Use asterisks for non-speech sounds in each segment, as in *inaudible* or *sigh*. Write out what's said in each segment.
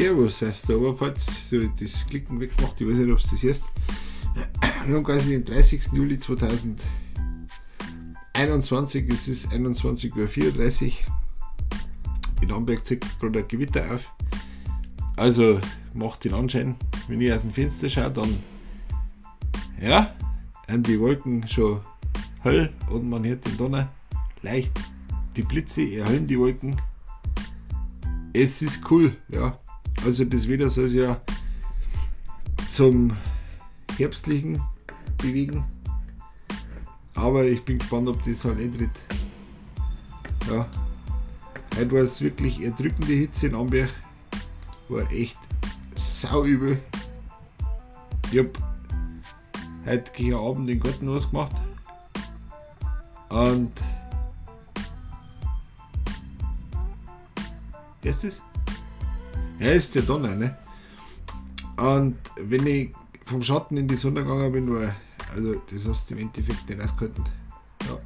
Servus heißt der Oberpfalz, so das Klicken weggemacht, ich weiß nicht, ob du das siehst. Wir haben quasi den 30. Juli 2021, es ist 21.34 Uhr. In Amberg zieht gerade ein Gewitter auf. Also macht den Anschein, wenn ich aus dem Fenster schaue, dann ja, sind die Wolken schon hell und man hört den Donner leicht. Die Blitze erhellen die Wolken. Es ist cool, ja. Also das Wetter soll sich ja zum herbstlichen bewegen. Aber ich bin gespannt, ob das halt eintritt. Ja. Heute war es wirklich erdrückende Hitze in Amberg. War echt sauübel. Ich hab heute gegen Abend den Garten ausgemacht. Und ist Ja, ist der Donner, ne? Und wenn ich vom Schatten in die Sonne gegangen bin, war also das hast du im Endeffekt nicht ausgehalten. Ja.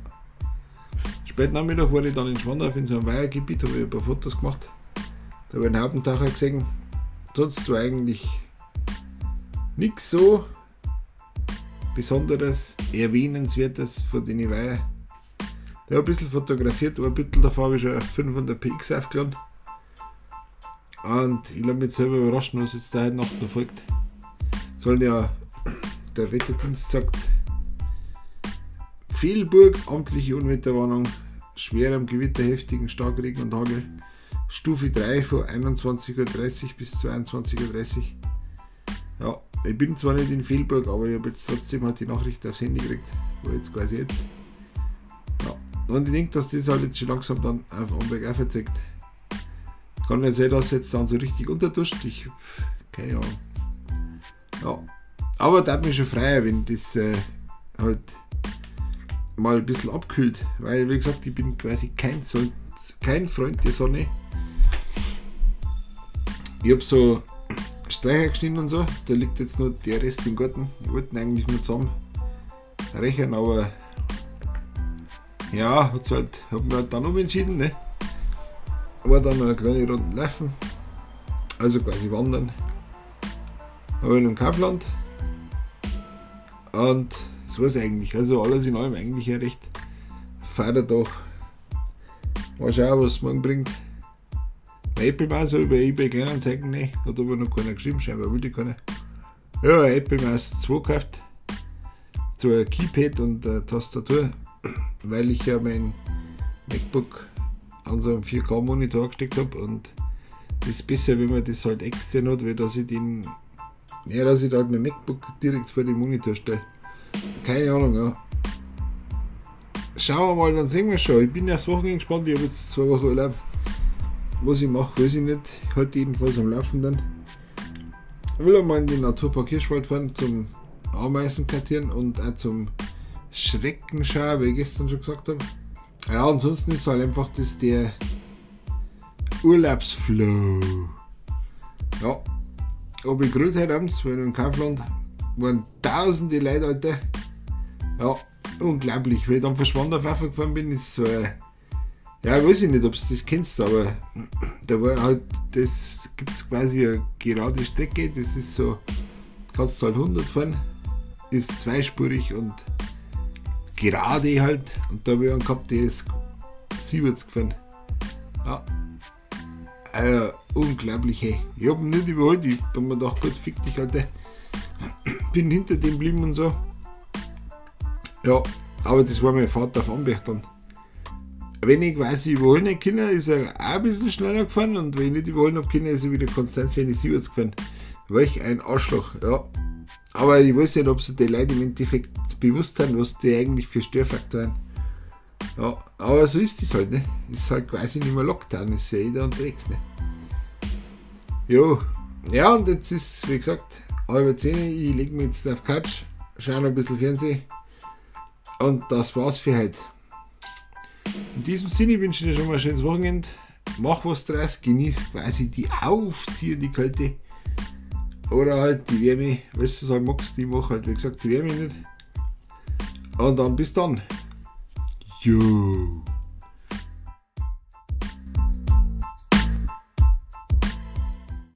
Spät Nachmittag war ich dann in Schwandorf in so einem Weihergebiet, habe ich ein paar Fotos gemacht. Da habe ich einen Haupentaucher gesehen. Sonst war eigentlich nichts so Besonderes, Erwähnenswertes von den Weiher. Der hat ein bisschen fotografiert, aber ein bisschen davor habe ich schon 500 PX aufgeladen. Und ich lasse mich selber überraschen, was jetzt da heute Nacht noch folgt. Sollen ja, *clears throat* der Wetterdienst sagt, Fehlburg, amtliche Unwetterwarnung, schwerem Gewitter, heftigen Starkregen und Hagel, Stufe 3 von 21.30 Uhr bis 22.30 Uhr. Ja, ich bin zwar nicht in Fehlburg, aber ich habe jetzt trotzdem halt die Nachricht aufs Handy gekriegt, wo jetzt quasi jetzt. Ja, und ich denke, dass das halt jetzt schon langsam dann auf Amberg aufzeigt. Kann nicht sein, dass jetzt dann so richtig unterduscht. Ich, keine Ahnung. Ja. Aber da hat mich schon freier, wenn das äh, halt mal ein bisschen abkühlt. Weil, wie gesagt, ich bin quasi kein, Son kein Freund der Sonne. Ich habe so Streicher geschnitten und so. Da liegt jetzt nur der Rest im Garten. Ich wollte eigentlich nur zusammen rechnen, aber ja, hat's halt, hab mir halt dann umentschieden. Ne? War dann eine kleine Runde laufen, also quasi wandern. Aber in einem Kaufland. Und war es eigentlich. Also alles in allem eigentlich ein recht feirer Tag. Mal schauen, was es morgen bringt. Apple Maus bei eBay Kleinanzeigen ne, hat aber noch keiner geschrieben, scheinbar will die keiner. Ja, Apple Maus 2 gekauft. So ein Keypad und Tastatur, weil ich ja mein MacBook an so einem 4K-Monitor gesteckt habe und das ist besser, wenn man das halt extern hat, weil dass ich den, ja, dass ich halt mein MacBook direkt vor den Monitor stelle. Keine Ahnung, ja. Schauen wir mal, dann sehen wir schon. Ich bin erst Wochenende gespannt, ich habe jetzt zwei Wochen Urlaub. Was ich mache, weiß ich nicht. Ich halte jedenfalls am Laufen dann. Ich will einmal in den Naturpark Hirschwald fahren zum Ameisen kartieren und auch zum Schreckenschauen, wie ich gestern schon gesagt habe. Ja, ansonsten ist halt einfach das der Urlaubsflow. Ja, aber ich gerade heute abends, weil in Kaufland waren tausende Leute, Alter. Ja, unglaublich. Weil ich dann verschwunden auf Affe gefahren bin, ist so ein, ja, weiß ich nicht, ob du das kennst, aber da war halt, das gibt es quasi eine gerade Strecke, das ist so, kannst du halt 100 fahren, ist zweispurig und gerade halt. Und da habe ich einen gehabt, der ist 70 gefahren. Ja. Also, unglaublich, hey. Ich habe ihn nicht überholt, ich habe mir gedacht, gut, fick dich, Alter. *clears throat* Bin hinter dem geblieben und so. Ja, aber das war mein Vater auf Amberg dann. Wenn ich quasi überholen nicht können, ist er auch ein bisschen schneller gefahren und wenn ich nicht überholen habe können, ist er wieder konstant seine 70 gefahren. Welch ein Arschloch, ja. Aber ich weiß nicht, ob so die Leute im Endeffekt bewusst sind, was die eigentlich für Störfaktoren Ja, aber so ist es halt, ne? Ist halt quasi nicht mehr Lockdown, ist ja jeder unterwegs, ne? Jo, ja, und jetzt ist, wie gesagt, halbe zehn, ich lege mich jetzt auf die Couch, schaue noch ein bisschen Fernsehen und das war's für heute. In diesem Sinne wünsche ich dir schon mal ein schönes Wochenende. Mach was draus, genieß quasi die aufziehende Kälte. Oder halt die Wärme, weißt du, halt magst, die mache halt, wie gesagt, die Wärme nicht. Und dann bis dann. Jo.